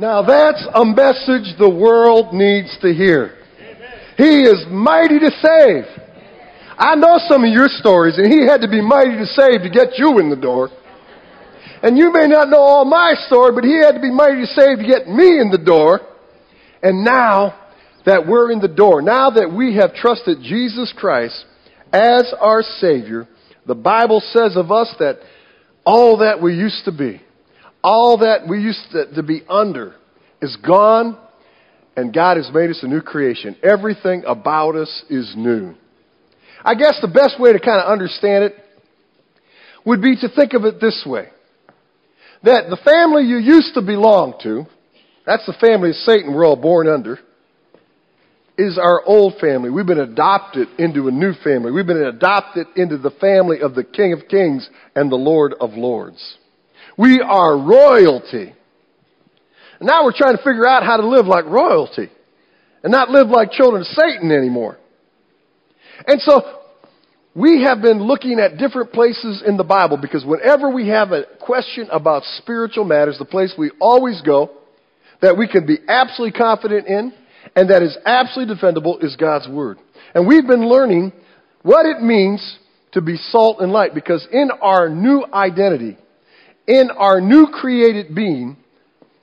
Now that's a message the world needs to hear. He is mighty to save. I know some of your stories, and he had to be mighty to save to get you in the door. And you may not know all my story, but he had to be mighty to save to get me in the door. And now that we're in the door, now that we have trusted Jesus Christ as our Savior, the Bible says of us that all that we used to be, all that we used to, to be under is gone, and God has made us a new creation. Everything about us is new. I guess the best way to kind of understand it would be to think of it this way. That the family you used to belong to, that's the family of Satan we're all born under, is our old family. We've been adopted into a new family. We've been adopted into the family of the King of Kings and the Lord of Lords. We are royalty. And now we're trying to figure out how to live like royalty and not live like children of Satan anymore. And so we have been looking at different places in the Bible because whenever we have a question about spiritual matters, the place we always go that we can be absolutely confident in and that is absolutely defendable is God's Word. And we've been learning what it means to be salt and light because in our new identity, in our new created being,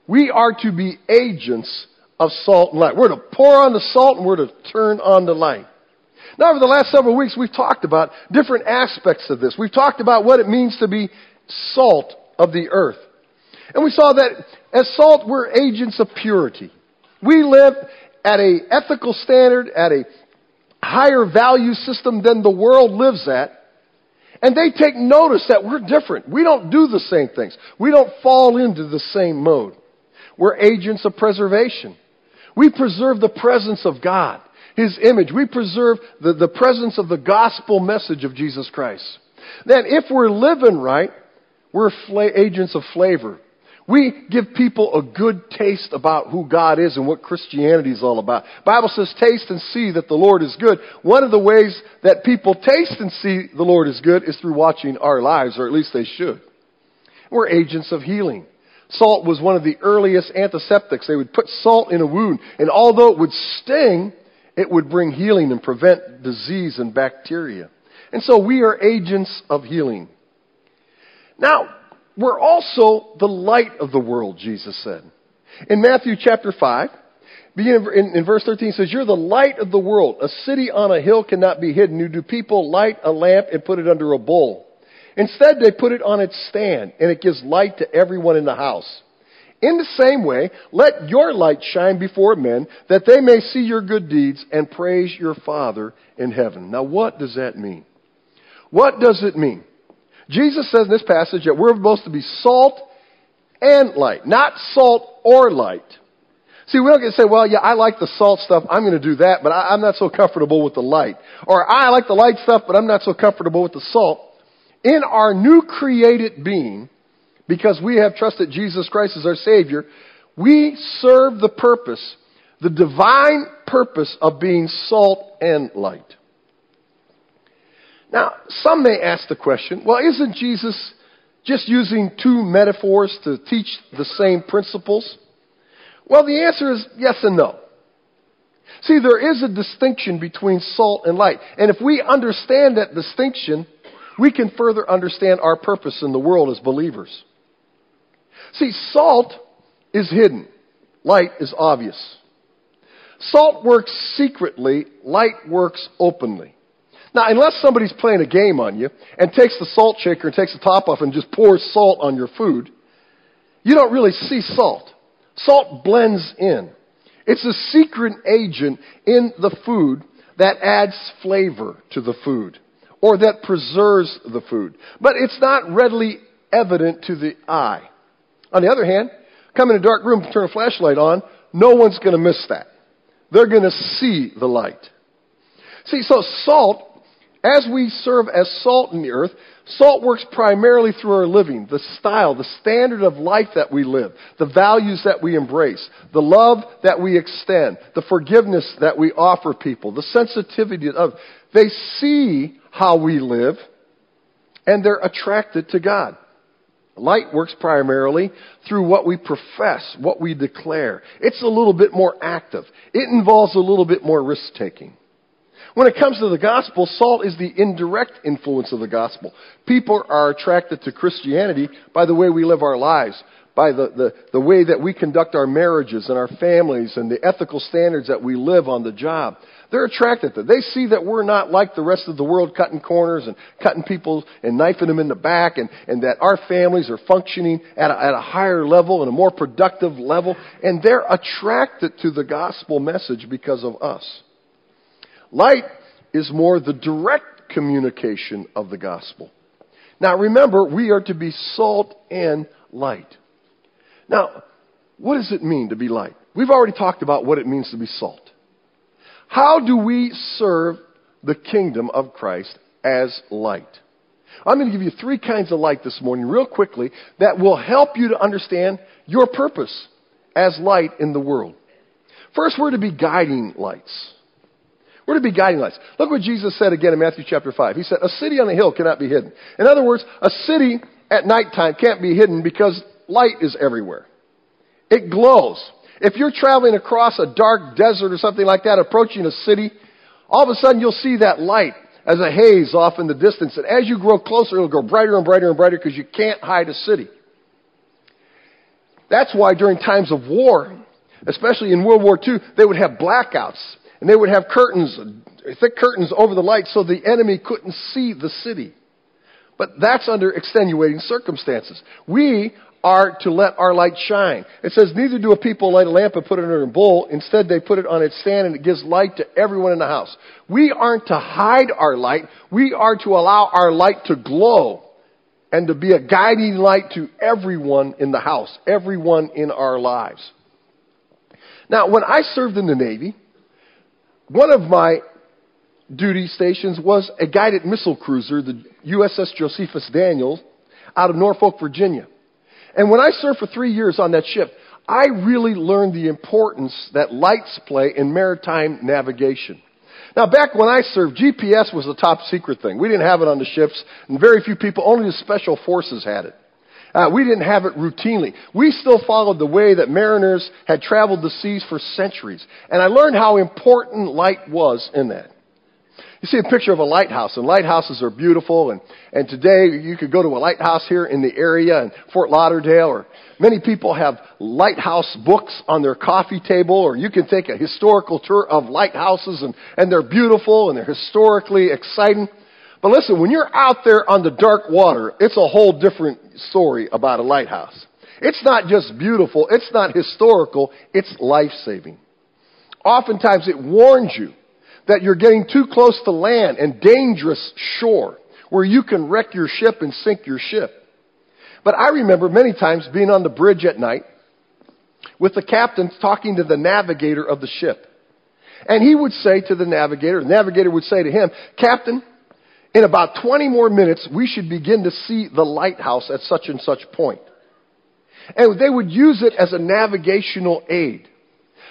we are to be agents of salt and light. We're to pour on the salt and we're to turn on the light. Now, over the last several weeks, we've talked about different aspects of this. We've talked about what it means to be salt of the earth. And we saw that as salt, we're agents of purity. We live at a ethical standard, at a higher value system than the world lives at. And they take notice that we're different. We don't do the same things. We don't fall into the same mode. We're agents of preservation. We preserve the presence of God, His image. We preserve the, the presence of the gospel message of Jesus Christ. Then if we're living right, we're fla- agents of flavor. We give people a good taste about who God is and what Christianity is all about. Bible says taste and see that the Lord is good. One of the ways that people taste and see the Lord is good is through watching our lives, or at least they should. We're agents of healing. Salt was one of the earliest antiseptics. They would put salt in a wound, and although it would sting, it would bring healing and prevent disease and bacteria. And so we are agents of healing. Now, we're also the light of the world, Jesus said. In Matthew chapter 5, beginning in, in verse 13, says, You're the light of the world. A city on a hill cannot be hidden. You do people light a lamp and put it under a bowl. Instead, they put it on its stand, and it gives light to everyone in the house. In the same way, let your light shine before men, that they may see your good deeds and praise your Father in heaven. Now, what does that mean? What does it mean? Jesus says in this passage that we're supposed to be salt and light, not salt or light. See, we don't get to say, well, yeah, I like the salt stuff, I'm going to do that, but I, am not so comfortable with the light. Or I like the light stuff, but I'm not so comfortable with the salt. In our new created being, because we have trusted Jesus Christ as our Savior, we serve the purpose, the divine purpose of being salt and light. Now, some may ask the question, well, isn't Jesus just using two metaphors to teach the same principles? Well, the answer is yes and no. See, there is a distinction between salt and light. And if we understand that distinction, we can further understand our purpose in the world as believers. See, salt is hidden. Light is obvious. Salt works secretly. Light works openly. Now, unless somebody's playing a game on you and takes the salt shaker and takes the top off and just pours salt on your food, you don't really see salt. Salt blends in. It's a secret agent in the food that adds flavor to the food or that preserves the food. But it's not readily evident to the eye. On the other hand, come in a dark room, turn a flashlight on, no one's going to miss that. They're going to see the light. See, so salt as we serve as salt in the earth, salt works primarily through our living, the style, the standard of life that we live, the values that we embrace, the love that we extend, the forgiveness that we offer people, the sensitivity of. They see how we live and they're attracted to God. Light works primarily through what we profess, what we declare. It's a little bit more active. It involves a little bit more risk taking. When it comes to the gospel, salt is the indirect influence of the gospel. People are attracted to Christianity by the way we live our lives, by the, the, the way that we conduct our marriages and our families and the ethical standards that we live on the job. They're attracted to. They see that we're not like the rest of the world cutting corners and cutting people and knifing them in the back and, and that our families are functioning at a, at a higher level and a more productive level. And they're attracted to the gospel message because of us. Light is more the direct communication of the gospel. Now remember, we are to be salt and light. Now, what does it mean to be light? We've already talked about what it means to be salt. How do we serve the kingdom of Christ as light? I'm going to give you three kinds of light this morning, real quickly, that will help you to understand your purpose as light in the world. First, we're to be guiding lights. We're to be guiding lights. Look what Jesus said again in Matthew chapter 5. He said, A city on a hill cannot be hidden. In other words, a city at nighttime can't be hidden because light is everywhere. It glows. If you're traveling across a dark desert or something like that, approaching a city, all of a sudden you'll see that light as a haze off in the distance. And as you grow closer, it'll go brighter and brighter and brighter because you can't hide a city. That's why during times of war, especially in World War II, they would have blackouts. And they would have curtains, thick curtains over the light so the enemy couldn't see the city. But that's under extenuating circumstances. We are to let our light shine. It says, Neither do a people light a lamp and put it under a bowl. Instead, they put it on its stand and it gives light to everyone in the house. We aren't to hide our light. We are to allow our light to glow and to be a guiding light to everyone in the house, everyone in our lives. Now, when I served in the Navy, one of my duty stations was a guided missile cruiser, the USS Josephus Daniels, out of Norfolk, Virginia. And when I served for three years on that ship, I really learned the importance that lights play in maritime navigation. Now, back when I served, GPS was a top secret thing. We didn't have it on the ships, and very few people, only the special forces had it. Uh, we didn't have it routinely. We still followed the way that mariners had traveled the seas for centuries. And I learned how important light was in that. You see a picture of a lighthouse, and lighthouses are beautiful. And, and today you could go to a lighthouse here in the area in Fort Lauderdale, or many people have lighthouse books on their coffee table, or you can take a historical tour of lighthouses, and, and they're beautiful and they're historically exciting. But listen, when you're out there on the dark water, it's a whole different story about a lighthouse. It's not just beautiful, it's not historical, it's life saving. Oftentimes it warns you that you're getting too close to land and dangerous shore where you can wreck your ship and sink your ship. But I remember many times being on the bridge at night with the captain talking to the navigator of the ship. And he would say to the navigator, the navigator would say to him, Captain, in about 20 more minutes, we should begin to see the lighthouse at such and such point. And they would use it as a navigational aid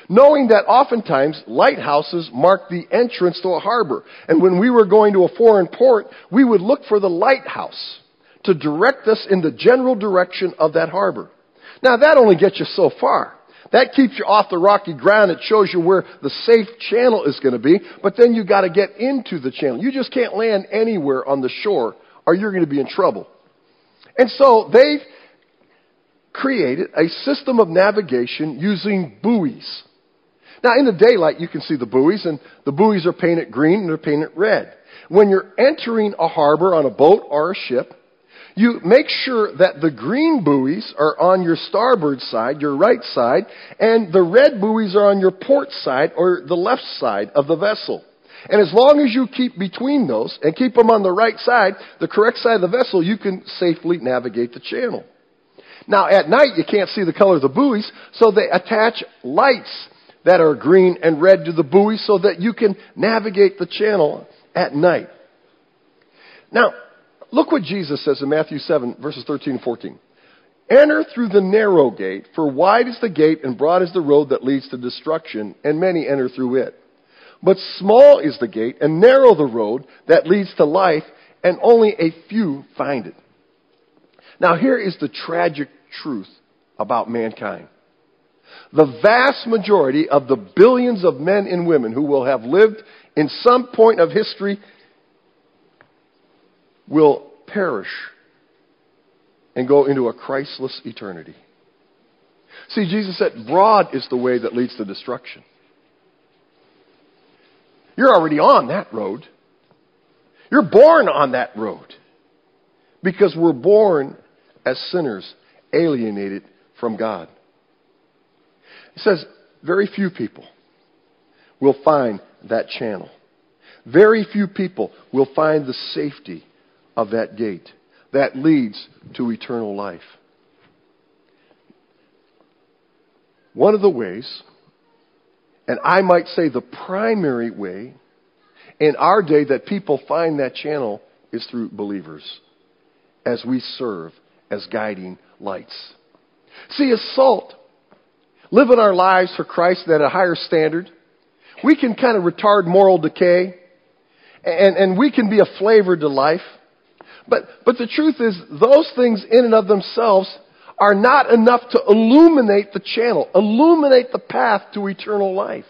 knowing that oftentimes lighthouses mark the entrance to a harbor. And when we were going to a foreign port, we would look for the lighthouse to direct us in the general direction of that harbor. Now that only gets you so far. That keeps you off the rocky ground. It shows you where the safe channel is going to be. But then you got to get into the channel. You just can't land anywhere on the shore or you're going to be in trouble. And so they've created a system of navigation using buoys. Now, in the daylight, you can see the buoys, and the buoys are painted green and they're painted red. When you're entering a harbor on a boat or a ship, you make sure that the green buoys are on your starboard side, your right side, and the red buoys are on your port side or the left side of the vessel. And as long as you keep between those and keep them on the right side, the correct side of the vessel, you can safely navigate the channel. Now at night you can't see the color of the buoys, so they attach lights that are green and red to the buoy so that you can navigate the channel at night. Now, look what Jesus says in Matthew 7, verses 13 and 14. Enter through the narrow gate, for wide is the gate and broad is the road that leads to destruction, and many enter through it. But small is the gate and narrow the road that leads to life, and only a few find it. Now, here is the tragic truth about mankind. The vast majority of the billions of men and women who will have lived in some point of history will perish and go into a Christless eternity. See, Jesus said, broad is the way that leads to destruction. You're already on that road. You're born on that road. Because we're born as sinners, alienated from God. It says, very few people will find that channel. Very few people will find the safety of that gate that leads to eternal life. One of the ways, and I might say the primary way, in our day that people find that channel is through believers as we serve as guiding lights. See, as salt, living our lives for Christ at a higher standard, we can kind of retard moral decay and, and we can be a flavor to life. But, but the truth is, those things in and of themselves are not enough to illuminate the channel, illuminate the path to eternal life.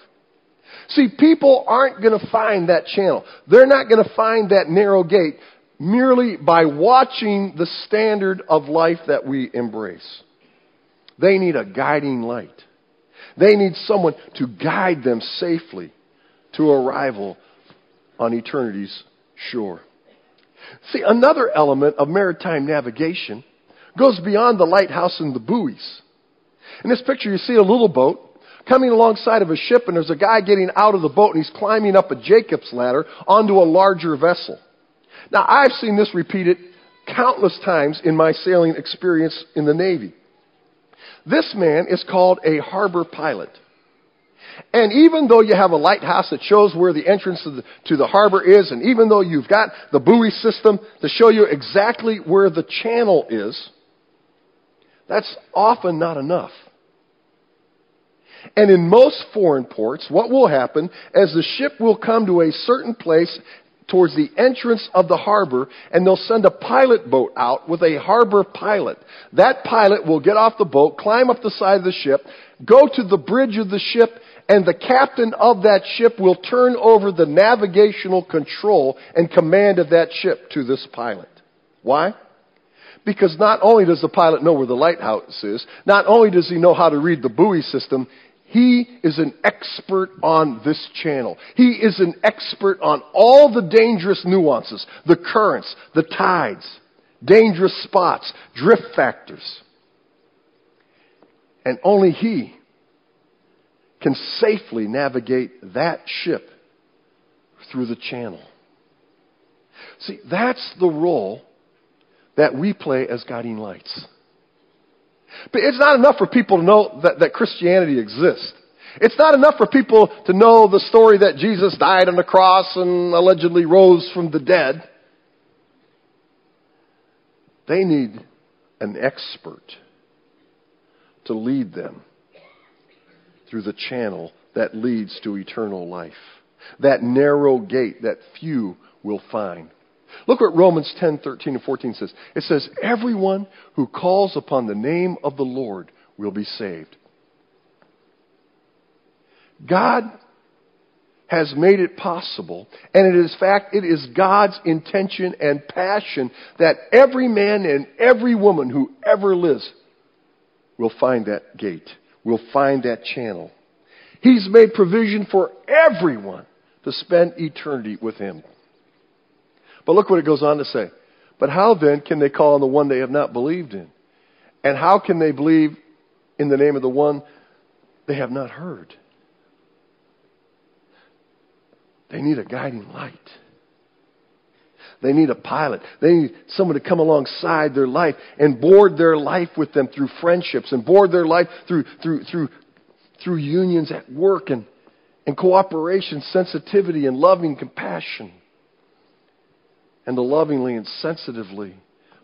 See, people aren't going to find that channel. They're not going to find that narrow gate merely by watching the standard of life that we embrace. They need a guiding light. They need someone to guide them safely to arrival on eternity's shore. See, another element of maritime navigation goes beyond the lighthouse and the buoys. In this picture, you see a little boat coming alongside of a ship, and there's a guy getting out of the boat, and he's climbing up a Jacob's ladder onto a larger vessel. Now, I've seen this repeated countless times in my sailing experience in the Navy. This man is called a harbor pilot. And even though you have a lighthouse that shows where the entrance to the, to the harbor is, and even though you've got the buoy system to show you exactly where the channel is, that's often not enough. And in most foreign ports, what will happen is the ship will come to a certain place towards the entrance of the harbor and they'll send a pilot boat out with a harbor pilot. That pilot will get off the boat, climb up the side of the ship, go to the bridge of the ship, and the captain of that ship will turn over the navigational control and command of that ship to this pilot. Why? Because not only does the pilot know where the lighthouse is, not only does he know how to read the buoy system, he is an expert on this channel. He is an expert on all the dangerous nuances, the currents, the tides, dangerous spots, drift factors. And only he can safely navigate that ship through the channel. See, that's the role that we play as guiding lights. But it's not enough for people to know that, that Christianity exists. It's not enough for people to know the story that Jesus died on the cross and allegedly rose from the dead. They need an expert to lead them through the channel that leads to eternal life. That narrow gate that few will find. Look what Romans 10, 13, and 14 says. It says, Everyone who calls upon the name of the Lord will be saved. God has made it possible, and it is fact, it is God's intention and passion that every man and every woman who ever lives will find that gate, will find that channel. He's made provision for everyone to spend eternity with Him. But look what it goes on to say. But how then can they call on the one they have not believed in? And how can they believe in the name of the one they have not heard? They need a guiding light. They need a pilot. They need someone to come alongside their life and board their life with them through friendships and board their life through, through, through, through unions at work and, and cooperation, sensitivity, and loving compassion and to lovingly and sensitively,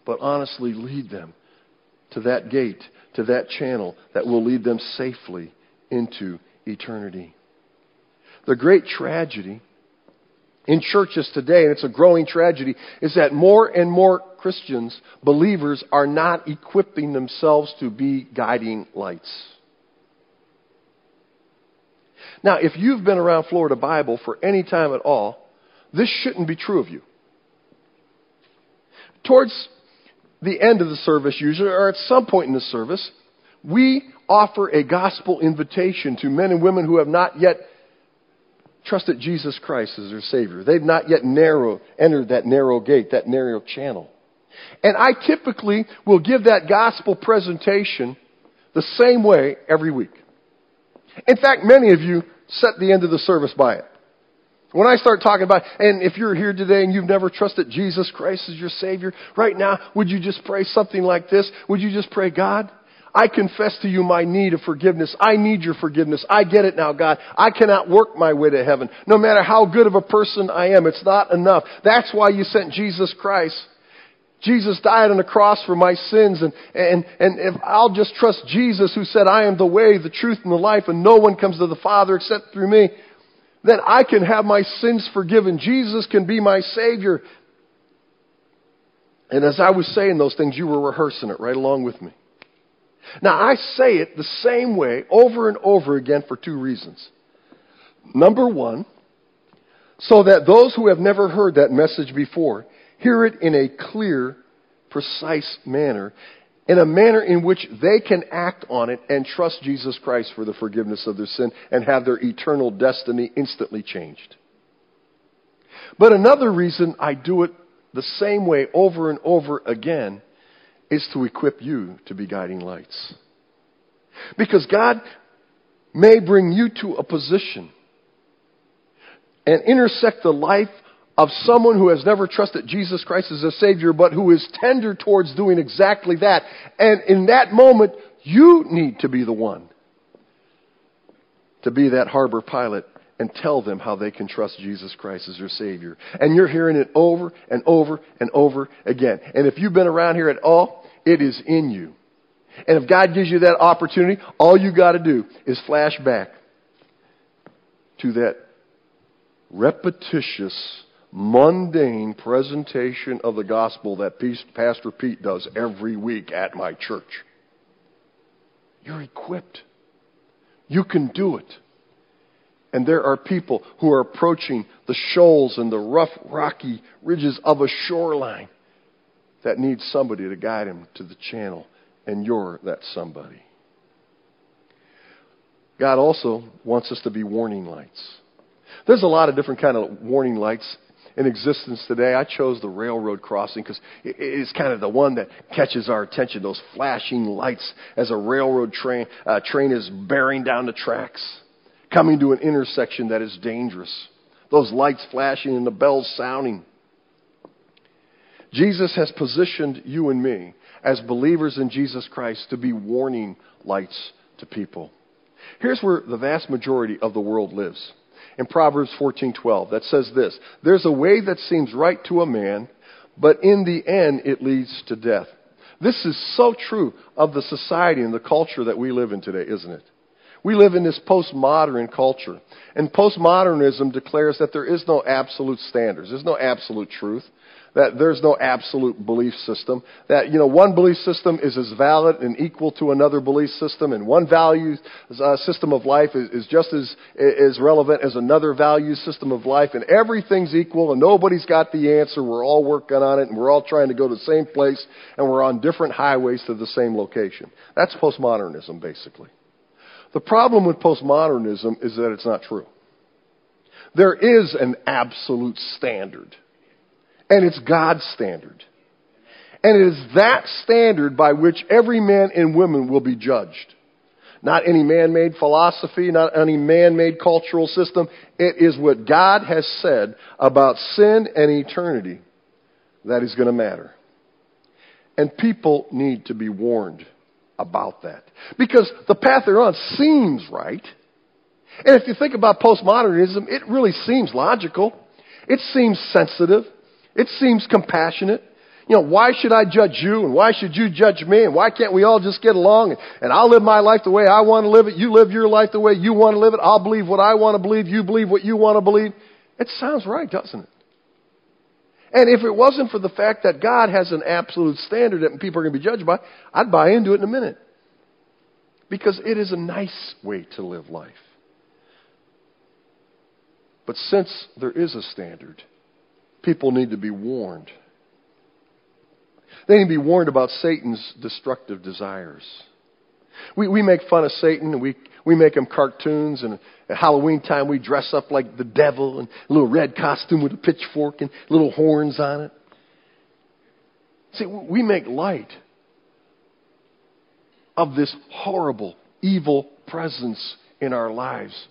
but honestly lead them to that gate, to that channel that will lead them safely into eternity. The great tragedy in churches today, and it's a growing tragedy, is that more and more Christians, believers, are not equipping themselves to be guiding lights. Now, if you've been around Florida Bible for any time at all, this shouldn't be true of you. Towards the end of the service, usually, or at some point in the service, we offer a gospel invitation to men and women who have not yet trusted Jesus Christ as their Savior. They've not yet narrow, entered that narrow gate, that narrow channel. And I typically will give that gospel presentation the same way every week. In fact, many of you set the end of the service by it. When I start talking about, and if you're here today and you've never trusted Jesus Christ as your Savior, right now, would you just pray something like this? Would you just pray, God, I confess to you my need of forgiveness. I need your forgiveness. I get it now, God. I cannot work my way to heaven. No matter how good of a person I am, it's not enough. That's why you sent Jesus Christ. Jesus died on the cross for my sins, and, and, and if I'll just trust Jesus who said, I am the way, the truth, and the life, and no one comes to the Father except through me, then I can have my sins forgiven. Jesus can be my Savior. And as I was saying those things, you were rehearsing it right along with me. Now, I say it the same way over and over again for two reasons. Number one, so that those who have never heard that message before hear it in a clear, precise manner in a manner in which they can act on it and trust Jesus Christ for the forgiveness of their sin and have their eternal destiny instantly changed. But another reason I do it the same way over and over again is to equip you to be guiding lights. Because God may bring you to a position and intersect the life of someone who has never trusted Jesus Christ as a Savior, but who is tender towards doing exactly that. And in that moment, you need to be the one to be that harbor pilot and tell them how they can trust Jesus Christ as their Savior. And you're hearing it over and over and over again. And if you've been around here at all, it is in you. And if God gives you that opportunity, all you got to do is flash back to that repetitious mundane presentation of the gospel that Pastor Pete does every week at my church. You're equipped. You can do it. And there are people who are approaching the shoals and the rough, rocky ridges of a shoreline that needs somebody to guide him to the channel, and you're that somebody. God also wants us to be warning lights. There's a lot of different kind of warning lights in existence today. I chose the railroad crossing because it's kind of the one that catches our attention. Those flashing lights as a railroad train uh, train is bearing down the tracks, coming to an intersection that is dangerous. Those lights flashing and the bells sounding. Jesus has positioned you and me as believers in Jesus Christ to be warning lights to people. Here's where the vast majority of the world lives in Proverbs 14:12 that says this, "There's a way that seems right to a man, but in the end it leads to death." This is so true of the society and the culture that we live in today, isn't it? We live in this postmodern culture. And postmodernism declares that there is no absolute standards. There's no absolute truth that there's no absolute belief system. That, you know, one belief system is as valid and equal to another belief system, and one value uh, system of life is, is just as, as relevant as another value system of life, and everything's equal, and nobody's got the answer. We're all working on it, and we're all trying to go to the same place, and we're on different highways to the same location. That's postmodernism, basically. The problem with postmodernism is that it's not true. There is an absolute standard and it's God's standard. And it is that standard by which every man and woman will be judged. Not any man made philosophy, not any man made cultural system. It is what God has said about sin and eternity that is going to matter. And people need to be warned about that. Because the path they're on seems right. And if you think about postmodernism, it really seems logical. It seems sensitive. It seems compassionate. You know, why should I judge you and why should you judge me and why can't we all just get along and, and I'll live my life the way I want to live it, you live your life the way you want to live it, I'll believe what I want to believe, you believe what you want to believe. It sounds right, doesn't it? And if it wasn't for the fact that God has an absolute standard that people are going to be judged by, I'd buy into it in a minute. Because it is a nice way to live life. But since there is a standard, people need to be warned. They need to be warned about Satan's destructive desires. We, we make fun of Satan and we, we make him cartoons and at Halloween time we dress up like the devil and a little red costume with a pitchfork and little horns on it. See, we make light of this horrible, evil presence in our lives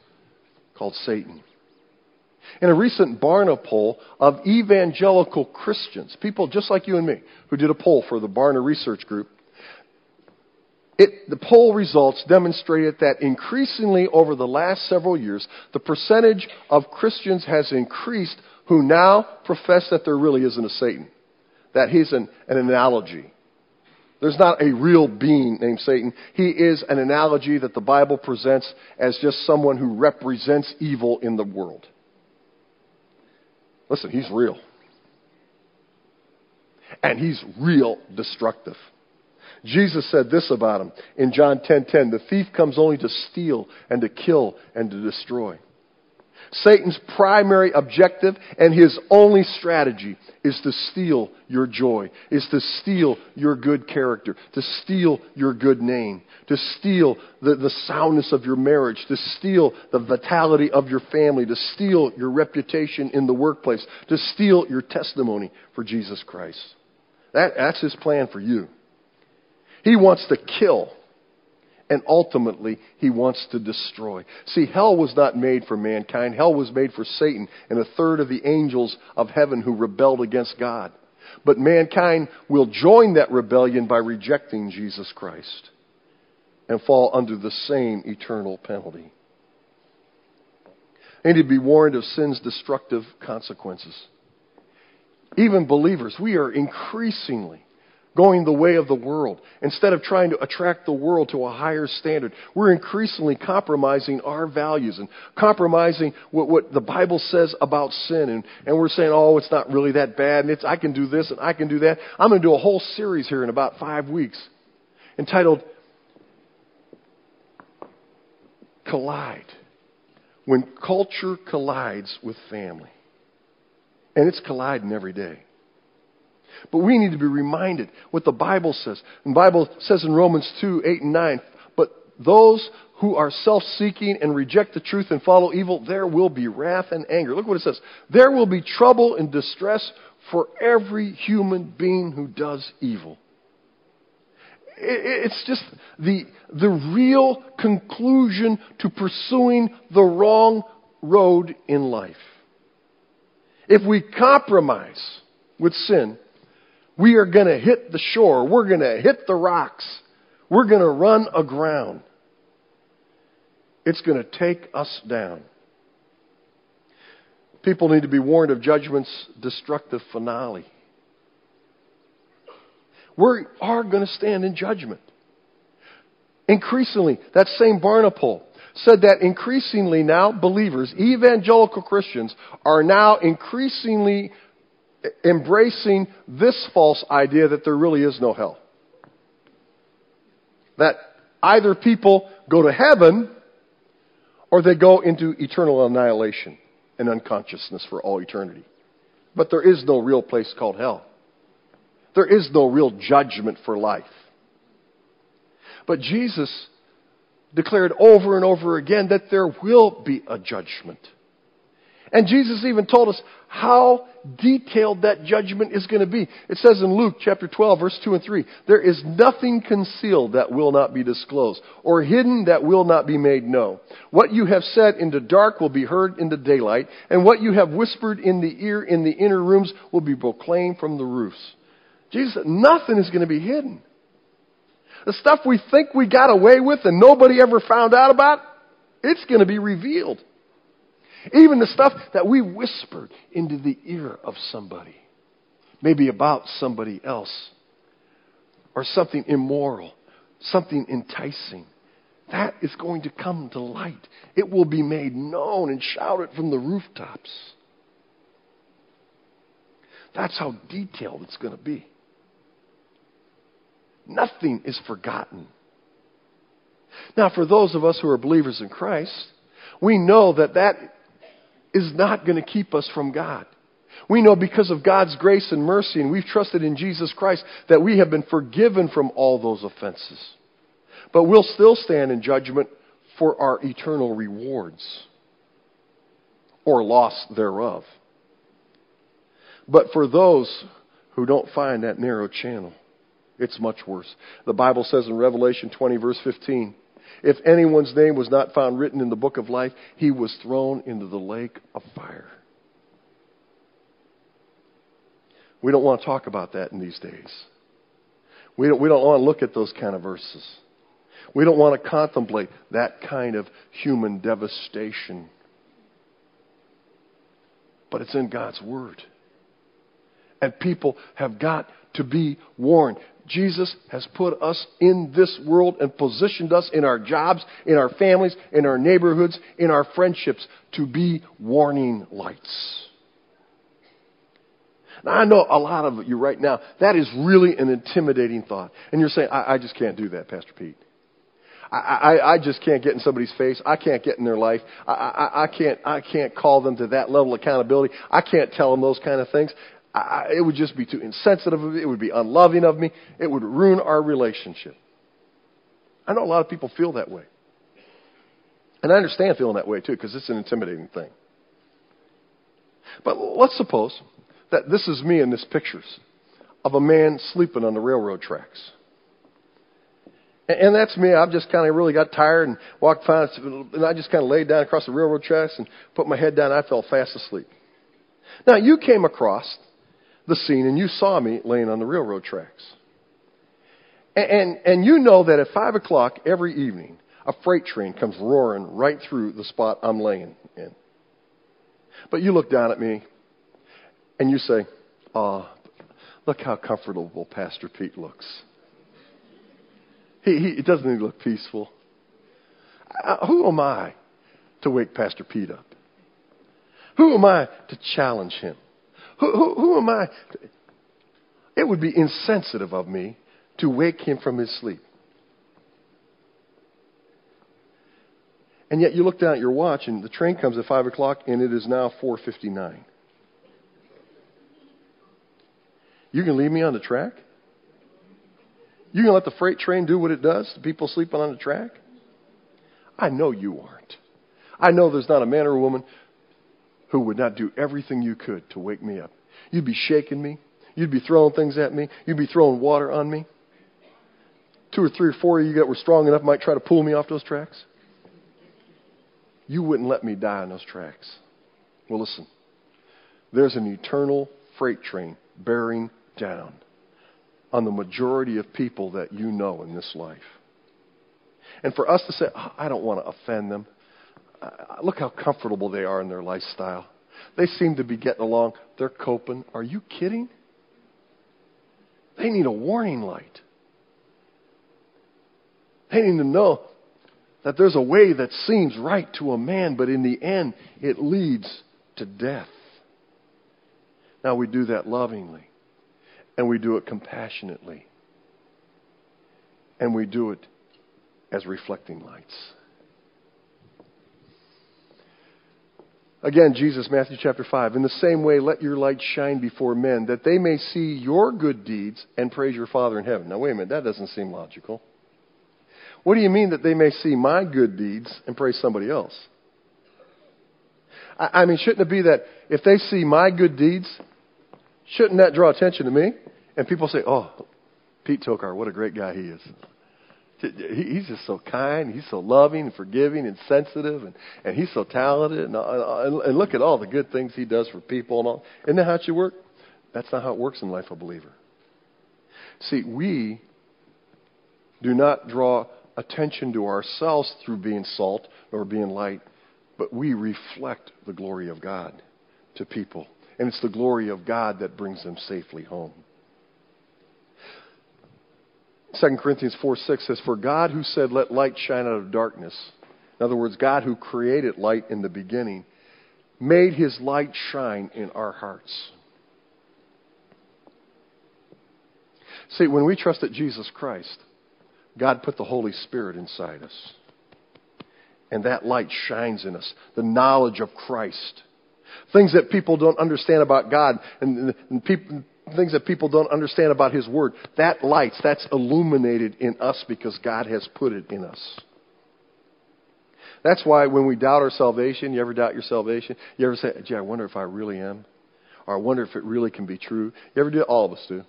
called Satan. In a recent Barna poll of evangelical Christians, people just like you and me, who did a poll for the Barna Research Group, it, the poll results demonstrated that increasingly over the last several years, the percentage of Christians has increased who now profess that there really isn't a Satan, that he's an, an analogy. There's not a real being named Satan. He is an analogy that the Bible presents as just someone who represents evil in the world. Listen, he's real. And he's real destructive. Jesus said this about him in John 10:10, "The thief comes only to steal and to kill and to destroy." Satan's primary objective and his only strategy is to steal your joy, is to steal your good character, to steal your good name, to steal the, the soundness of your marriage, to steal the vitality of your family, to steal your reputation in the workplace, to steal your testimony for Jesus Christ. That, that's his plan for you. He wants to kill and ultimately he wants to destroy. See, hell was not made for mankind. Hell was made for Satan and a third of the angels of heaven who rebelled against God. But mankind will join that rebellion by rejecting Jesus Christ and fall under the same eternal penalty. And to be warned of sin's destructive consequences. Even believers, we are increasingly going the way of the world. Instead of trying to attract the world to a higher standard, we're increasingly compromising our values and compromising what, what the Bible says about sin. And, and we're saying, oh, it's not really that bad, and it's, I can do this and I can do that. I'm going to do a whole series here in about five weeks entitled Collide. When culture collides with family. And it's colliding every day. But we need to be reminded what the Bible says. The Bible says in Romans 2, 8 and 9, but those who are self-seeking and reject the truth and follow evil, there will be wrath and anger. Look what it says. There will be trouble and distress for every human being who does evil. It's just the, the real conclusion to pursuing the wrong road in life. If we compromise with sin, we are going to hit the shore. We're going to hit the rocks. We're going to run aground. It's going to take us down. People need to be warned of judgment's destructive finale. We are going to stand in judgment. Increasingly, that same Barna said that increasingly now believers, evangelical Christians, are now increasingly embracing this false idea that there really is no hell. That either people go to heaven or they go into eternal annihilation and unconsciousness for all eternity. But there is no real place called hell. There is no real judgment for life. But Jesus declared over and over again that there will be a judgment. And Jesus even told us how detailed that judgment is going to be. It says in Luke chapter 12 verse 2 and 3, there is nothing concealed that will not be disclosed or hidden that will not be made known. What you have said in the dark will be heard in the daylight and what you have whispered in the ear in the inner rooms will be proclaimed from the roofs. Jesus said nothing is going to be hidden. The stuff we think we got away with and nobody ever found out about, it's going to be revealed. Even the stuff that we whispered into the ear of somebody, maybe about somebody else, or something immoral, something enticing, that is going to come to light. It will be made known and shouted from the rooftops. That's how detailed it's going to be. Nothing is forgotten. Now, for those of us who are believers in Christ, we know that that is not going to keep us from God. We know because of God's grace and mercy, and we've trusted in Jesus Christ, that we have been forgiven from all those offenses. But we'll still stand in judgment for our eternal rewards or loss thereof. But for those who don't find that narrow channel, it's much worse. The Bible says in Revelation 20, verse 15, if anyone's name was not found written in the book of life, he was thrown into the lake of fire. We don't want to talk about that in these days. We don't, we don't want to look at those kind of verses. We don't want to contemplate that kind of human devastation. But it's in God's Word. And people have got to be warned. Jesus has put us in this world and positioned us in our jobs, in our families, in our neighborhoods, in our friendships to be warning lights. Now, I know a lot of you right now, that is really an intimidating thought. And you're saying, I, I just can't do that, Pastor Pete. I, I, I just can't get in somebody's face. I can't get in their life. I, I, I can't, I can't call them to that level of accountability. I can't tell them those kind of things. I, it would just be too insensitive of me. It would be unloving of me. It would ruin our relationship. I know a lot of people feel that way. And I understand feeling that way too, because it's an intimidating thing. But let's suppose that this is me in this pictures of a man sleeping on the railroad tracks. And that's me. I've just kind of really got tired and walked fast, and I just kind of laid down across the railroad tracks and put my head down. I fell fast asleep. Now, you came across the scene and you saw me laying on the railroad tracks. And, and, and you know that at 5 o'clock every evening, a freight train comes roaring right through the spot I'm laying in. But you look down at me and you say, Oh, look how comfortable Pastor Pete looks. He, he doesn't he look peaceful? Uh, who am I to wake Pastor Pete up? Who am I to challenge him? Who, who, am I? It would be insensitive of me to wake him from his sleep. And yet you look down at your watch and the train comes at 5 o'clock and it is now 4.59. You can leave me on the track? You gonna let the freight train do what it does to people sleeping on the track? I know you aren't. I know there's not a man or a woman who would not do everything you could to wake me up. You'd be shaking me. You'd be throwing things at me. You'd be throwing water on me. Two or three or four of you that were strong enough might try to pull me off those tracks. You wouldn't let me die on those tracks. Well, listen. There's an eternal freight train bearing down on the majority of people that you know in this life. And for us to say, oh, I don't want to offend them. Uh, look how comfortable they are in their lifestyle. They seem to be getting along. They're coping. Are you kidding? They need a warning light. They need to know that there's a way that seems right to a man, but in the end, it leads to death. Now, we do that lovingly and we do it compassionately. And we do it as reflecting lights. Again, Jesus, Matthew chapter 5. In the same way, let your light shine before men, that they may see your good deeds and praise your Father in heaven. Now, wait a minute, that doesn't seem logical. What do you mean that they may see my good deeds and praise somebody else? I, I mean, shouldn't it be that if they see my good deeds, shouldn't that draw attention to me? And people say, oh, Pete Tokar, what a great guy he is. He's just so kind. He's so loving and forgiving and sensitive, and, and he's so talented. And, uh, and, and look at all the good things he does for people and all. Isn't that how it should work? That's not how it works in life of a believer. See, we do not draw attention to ourselves through being salt or being light, but we reflect the glory of God to people. And it's the glory of God that brings them safely home. 2 Corinthians 4 6 says, For God who said, Let light shine out of darkness, in other words, God who created light in the beginning, made his light shine in our hearts. See, when we trusted Jesus Christ, God put the Holy Spirit inside us. And that light shines in us. The knowledge of Christ. Things that people don't understand about God and, and people, things that people don't understand about His Word. That light, that's illuminated in us because God has put it in us. That's why when we doubt our salvation, you ever doubt your salvation? You ever say, gee, I wonder if I really am? Or I wonder if it really can be true? You ever do it? All of us do.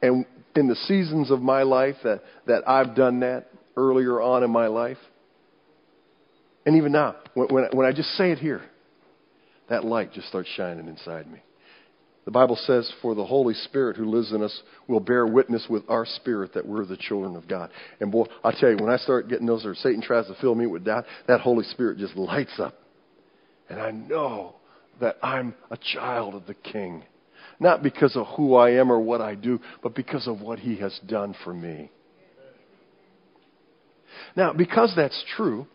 And in the seasons of my life that, that I've done that earlier on in my life, and even now, when, when, when I just say it here, that light just starts shining inside me. The Bible says, For the Holy Spirit who lives in us will bear witness with our spirit that we're the children of God. And boy, I'll tell you, when I start getting those, or Satan tries to fill me with doubt, that Holy Spirit just lights up. And I know that I'm a child of the King. Not because of who I am or what I do, but because of what He has done for me. Now, because that's true,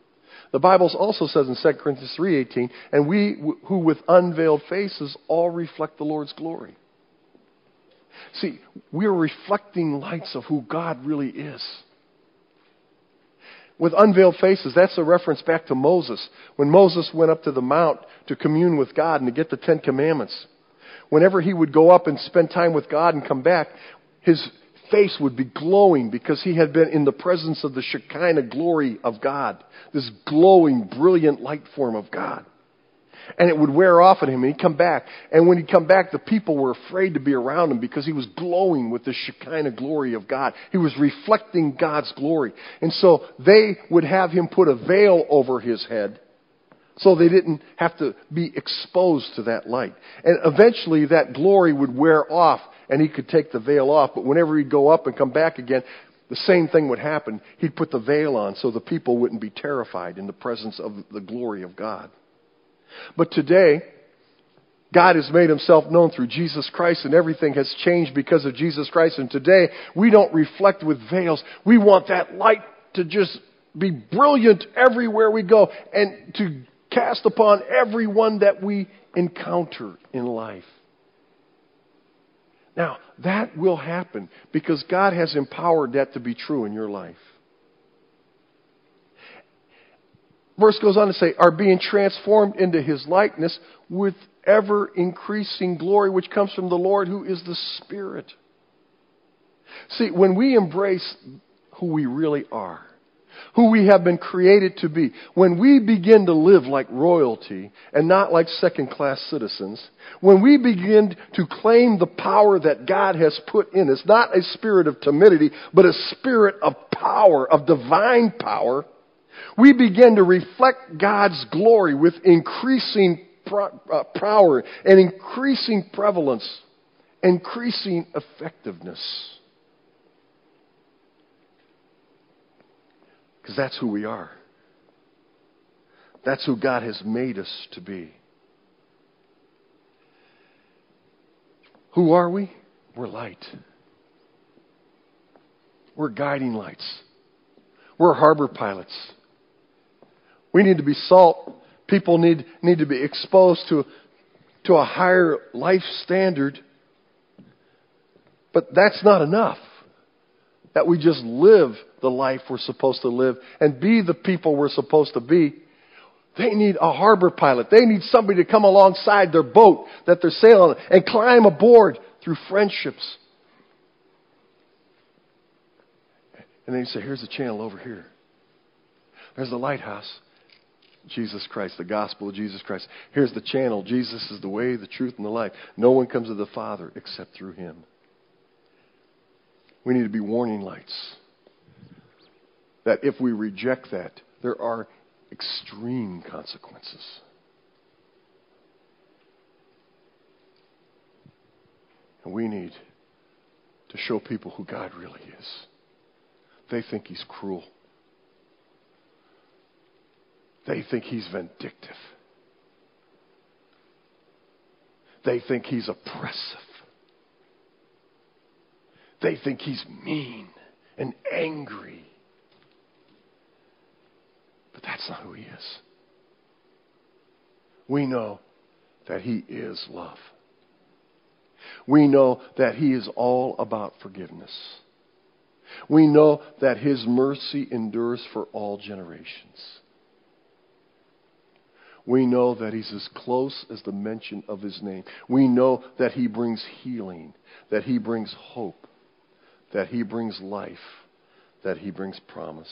the Bible also says in 2 Corinthians 3:18, "And we who with unveiled faces all reflect the Lord's glory." See, we're reflecting lights of who God really is. With unveiled faces, that's a reference back to Moses. When Moses went up to the mount to commune with God and to get the Ten Commandments, whenever he would go up and spend time with God and come back, his face would be glowing because he had been in the presence of the Shekinah glory of God, this glowing, brilliant light form of God. And it would wear off on him, and he'd come back. And when he'd come back, the people were afraid to be around him because he was glowing with the Shekinah glory of God. He was reflecting God's glory. And so they would have him put a veil over his head so they didn't have to be exposed to that light. And eventually that glory would wear off and he could take the veil off. But whenever he'd go up and come back again, the same thing would happen. He'd put the veil on so the people wouldn't be terrified in the presence of the glory of God. But today, God has made himself known through Jesus Christ and everything has changed because of Jesus Christ. And today, we don't reflect with veils. We want that light to just be brilliant everywhere we go and to cast upon everyone that we encounter in life. Now, that will happen because God has empowered that to be true in your life. Verse goes on to say, are being transformed into his likeness with ever increasing glory, which comes from the Lord who is the Spirit. See, when we embrace who we really are, who we have been created to be. When we begin to live like royalty and not like second class citizens, when we begin to claim the power that God has put in us, not a spirit of timidity, but a spirit of power, of divine power, we begin to reflect God's glory with increasing uh, power and increasing prevalence, increasing effectiveness. Because that's who we are. That's who God has made us to be. Who are we? We're light. We're guiding lights. We're harbor pilots. We need to be salt. People need, need to be exposed to, to a higher life standard. But that's not enough that we just live the life we're supposed to live and be the people we're supposed to be. They need a harbor pilot. They need somebody to come alongside their boat that they're sailing and climb aboard through friendships. And then you say, here's the channel over here. There's the lighthouse. Jesus Christ, the gospel of Jesus Christ. Here's the channel. Jesus is the way, the truth, and the life. No one comes to the Father except through him. We need to be warning lights. That if we reject that, there are extreme consequences. And we need to show people who God really is. They think He's cruel, they think He's vindictive, they think He's oppressive. They think he's mean and angry. But that's not who he is. We know that he is love. We know that He is all about forgiveness. We know that His mercy endures for all generations. We know that He's as close as the mention of His name. We know that He brings healing, that He brings hope, that He brings life, that He brings promise.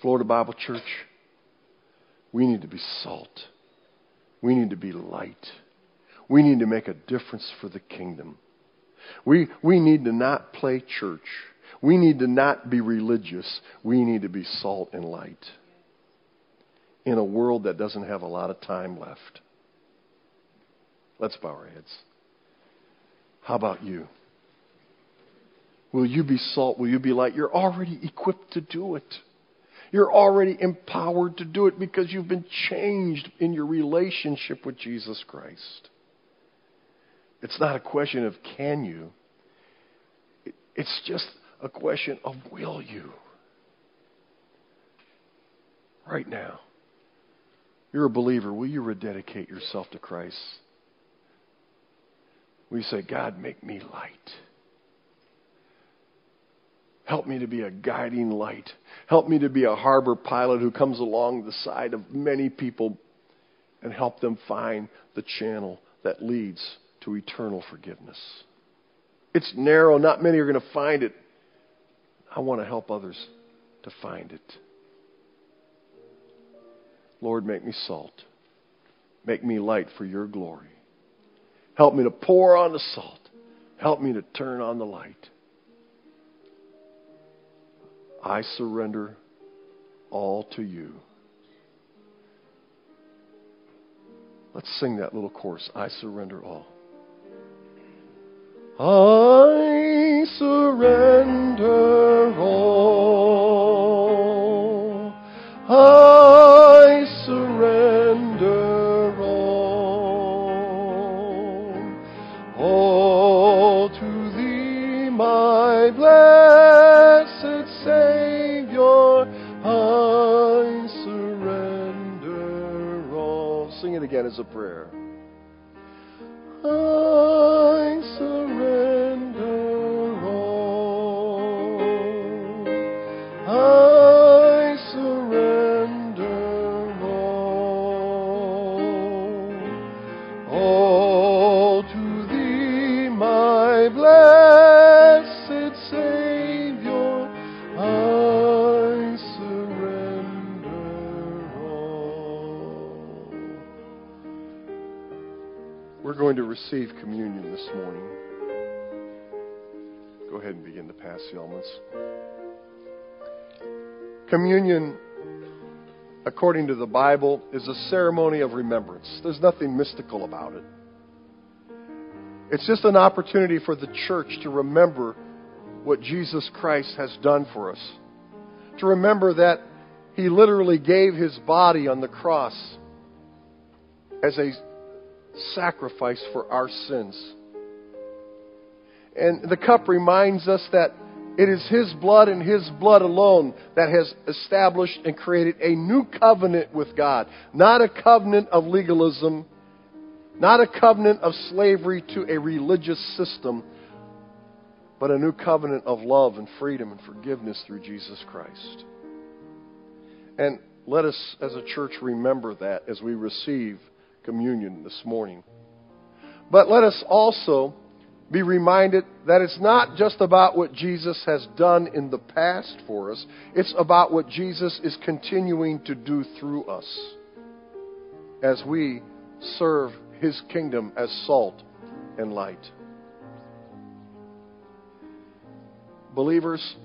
Florida Bible Church, we need to be salt. We need to be light. We need to make a difference for the kingdom. We, we need to not play church. We need to not be religious. We need to be salt and light in a world that doesn't have a lot of time left. Let's bow our heads. How about you? Will you be salt? Will you be light? You're already equipped to do it. You're already empowered to do it because you've been changed in your relationship with Jesus Christ. It's not a question of can you, it's just a question of will you. Right now. You're a believer. Will you rededicate yourself to Christ? You say, God, make me light? Help me to be a guiding light. Help me to be a harbor pilot who comes along the side of many people and help them find the channel that leads to eternal forgiveness. It's narrow, not many are going to find it. I want to help others to find it. Lord, make me salt. Make me light for your glory. Help me to pour on the salt. Help me to turn on the light. I surrender all to you. Let's sing that little chorus. I surrender all. I surrender A prayer. Receive communion this morning. Go ahead and begin to pass the elements. Communion, according to the Bible, is a ceremony of remembrance. There's nothing mystical about it. It's just an opportunity for the church to remember what Jesus Christ has done for us. To remember that He literally gave His body on the cross as a sacrifice for our sins. And the cup reminds us that it is His blood and His blood alone that has established and created a new covenant with God. Not a covenant of legalism, not a covenant of slavery to a religious system, but a new covenant of love and freedom and forgiveness through Jesus Christ. And let us, as a church, remember that as we receive communion this morning. But let us also be reminded that it's not just about what Jesus has done in the past for us, it's about what Jesus is continuing to do through us as we serve his kingdom as salt and light. Believers,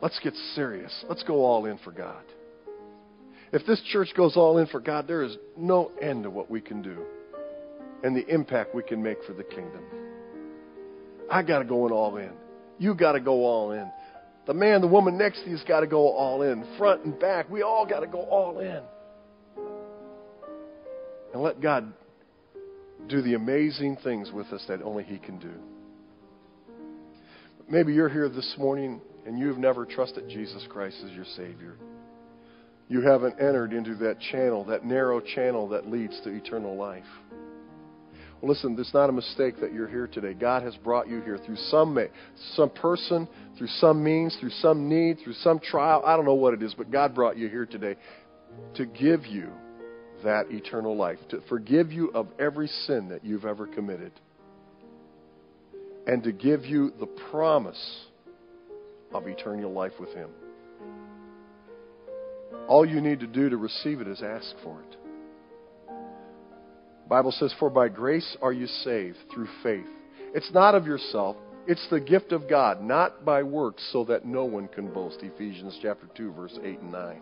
let's get serious. Let's go all in for God. If this church goes all in for God, there is no end to what we can do and the impact we can make for the kingdom. I got to go in all in. You got to go all in. The man, the woman next to you's got to go all in, front and back. We all got to go all in. And let God do the amazing things with us that only He can do. Maybe you're here this morning and you've never trusted Jesus Christ as your Savior. You haven't entered into that channel, that narrow channel that leads to eternal life. Well, listen, it's not a mistake that you're here today. God has brought you here through some some person, through some means, through some need, through some trial. I don't know what it is, but God brought you here today to give you that eternal life, to forgive you of every sin that you've ever committed, and to give you the promise of eternal life with Him. All you need to do to receive it is ask for it. The Bible says, For by grace are you saved through faith. It's not of yourself, it's the gift of God, not by works, so that no one can boast. Ephesians chapter 2, verse 8 and 9.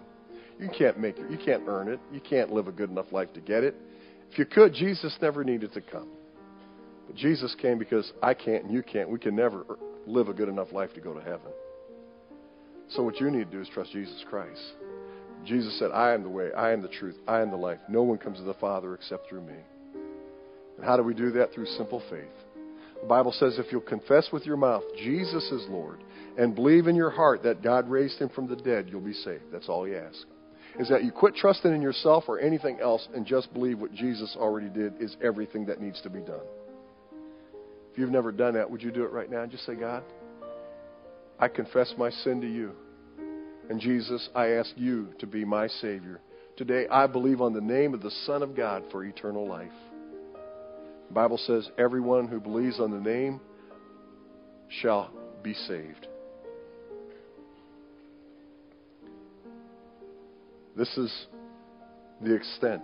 You can't make it. You can't earn it. You can't live a good enough life to get it. If you could, Jesus never needed to come. But Jesus came because I can't and you can't. We can never live a good enough life to go to heaven. So what you need to do is trust Jesus Christ. Jesus said, I am the way, I am the truth, I am the life. No one comes to the Father except through me. And how do we do that? Through simple faith. The Bible says if you'll confess with your mouth Jesus is Lord and believe in your heart that God raised him from the dead, you'll be saved. That's all he asks. Is that you quit trusting in yourself or anything else and just believe what Jesus already did is everything that needs to be done. If you've never done that, would you do it right now? Just say, God, I confess my sin to you. And Jesus, I ask you to be my Savior. Today, I believe on the name of the Son of God for eternal life. The Bible says, everyone who believes on the name shall be saved. This is the extent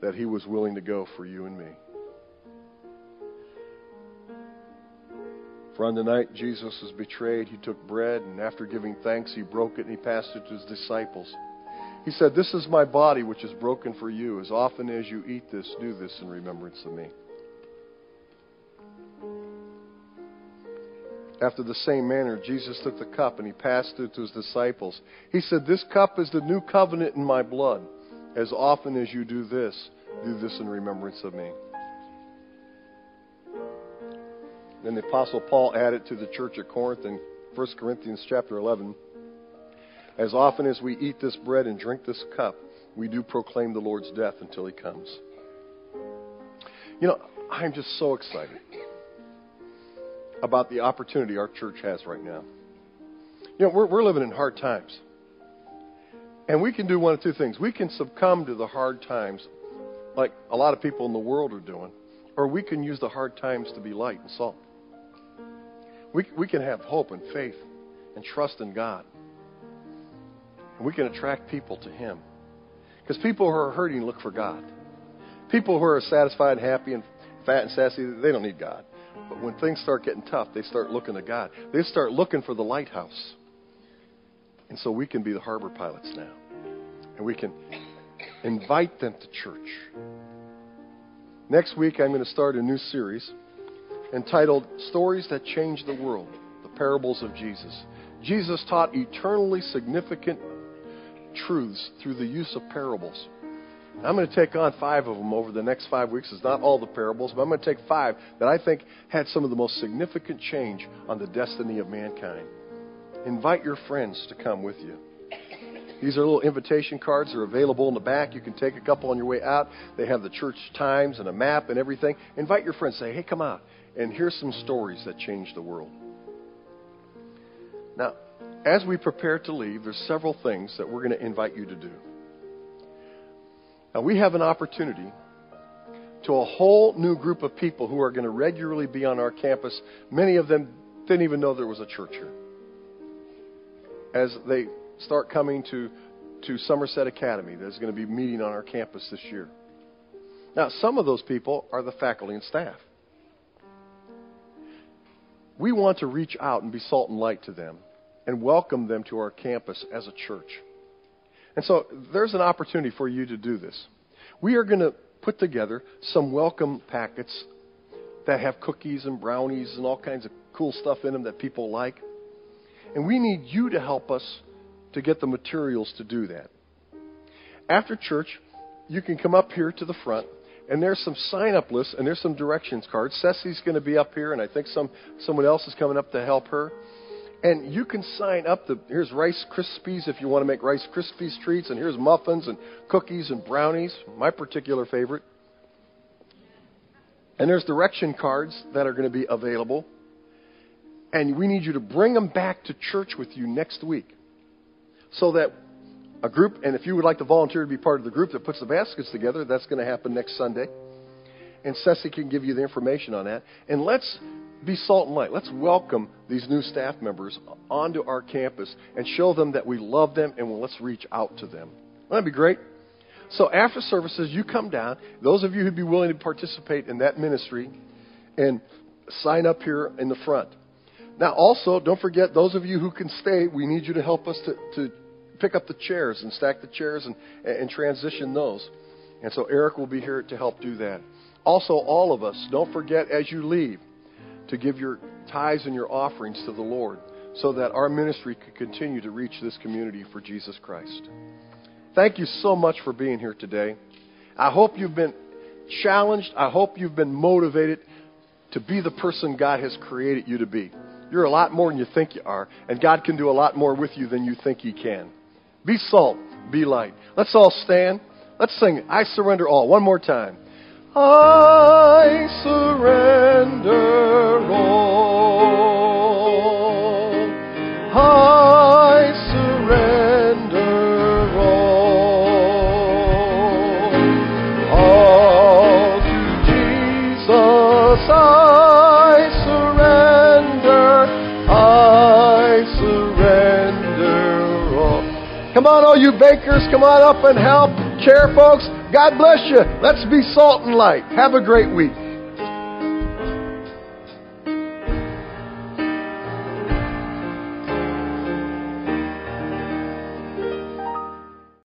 that he was willing to go for you and me. For on the night Jesus was betrayed, he took bread, and after giving thanks, he broke it and he passed it to his disciples. He said, This is my body, which is broken for you. As often as you eat this, do this in remembrance of me. After the same manner, Jesus took the cup and he passed it to his disciples. He said, This cup is the new covenant in my blood. As often as you do this, do this in remembrance of me. Then the Apostle Paul added to the church at Corinth in 1 Corinthians chapter 11 As often as we eat this bread and drink this cup, we do proclaim the Lord's death until he comes. You know, I'm just so excited about the opportunity our church has right now. You know, we're, we're living in hard times. And we can do one of two things. We can succumb to the hard times like a lot of people in the world are doing, or we can use the hard times to be light and salt. We, we can have hope and faith and trust in God. And we can attract people to Him. Because people who are hurting look for God. People who are satisfied, happy, and fat and sassy, they don't need God. But when things start getting tough, they start looking to God. They start looking for the lighthouse. And so we can be the harbor pilots now. And we can invite them to church. Next week, I'm going to start a new series entitled Stories That Change the World The Parables of Jesus. Jesus taught eternally significant truths through the use of parables. I'm going to take on five of them over the next five weeks. It's not all the parables, but I'm going to take five that I think had some of the most significant change on the destiny of mankind. Invite your friends to come with you. These are little invitation cards. They're available in the back. You can take a couple on your way out. They have the church times and a map and everything. Invite your friends. Say, hey, come out. And here's some stories that changed the world. Now, as we prepare to leave, there's several things that we're going to invite you to do. Now, we have an opportunity to a whole new group of people who are going to regularly be on our campus. Many of them didn't even know there was a church here. As they start coming to, to Somerset Academy, that's going to be meeting on our campus this year. Now, some of those people are the faculty and staff we want to reach out and be salt and light to them and welcome them to our campus as a church. And so there's an opportunity for you to do this. We are going to put together some welcome packets that have cookies and brownies and all kinds of cool stuff in them that people like. And we need you to help us to get the materials to do that. After church, you can come up here to the front and there's some sign up lists and there's some directions cards. Ceci's going to be up here, and I think some someone else is coming up to help her. And you can sign up. The, here's Rice Krispies if you want to make Rice Krispies treats, and here's muffins and cookies and brownies, my particular favorite. And there's direction cards that are going to be available. And we need you to bring them back to church with you next week so that a group, and if you would like to volunteer to be part of the group that puts the baskets together, that's going to happen next Sunday. And Ceci can give you the information on that. And let's be salt and light. Let's welcome these new staff members onto our campus and show them that we love them and let's reach out to them. Wouldn't be great? So after services, you come down. Those of you who'd be willing to participate in that ministry and sign up here in the front. Now, also, don't forget, those of you who can stay, we need you to help us to, to pick up the chairs and stack the chairs and, and transition those. And so Eric will be here to help do that. Also, all of us, don't forget as you leave to give your tithes and your offerings to the Lord so that our ministry could continue to reach this community for Jesus Christ. Thank you so much for being here today. I hope you've been challenged. I hope you've been motivated to be the person God has created you to be. You're a lot more than you think you are, and God can do a lot more with you than you think He can. Be salt, be light. Let's all stand. Let's sing I surrender all. One more time. I surrender all. Come on, all you bakers, come on up and help. Chair folks, God bless you. Let's be salt and light. Have a great week.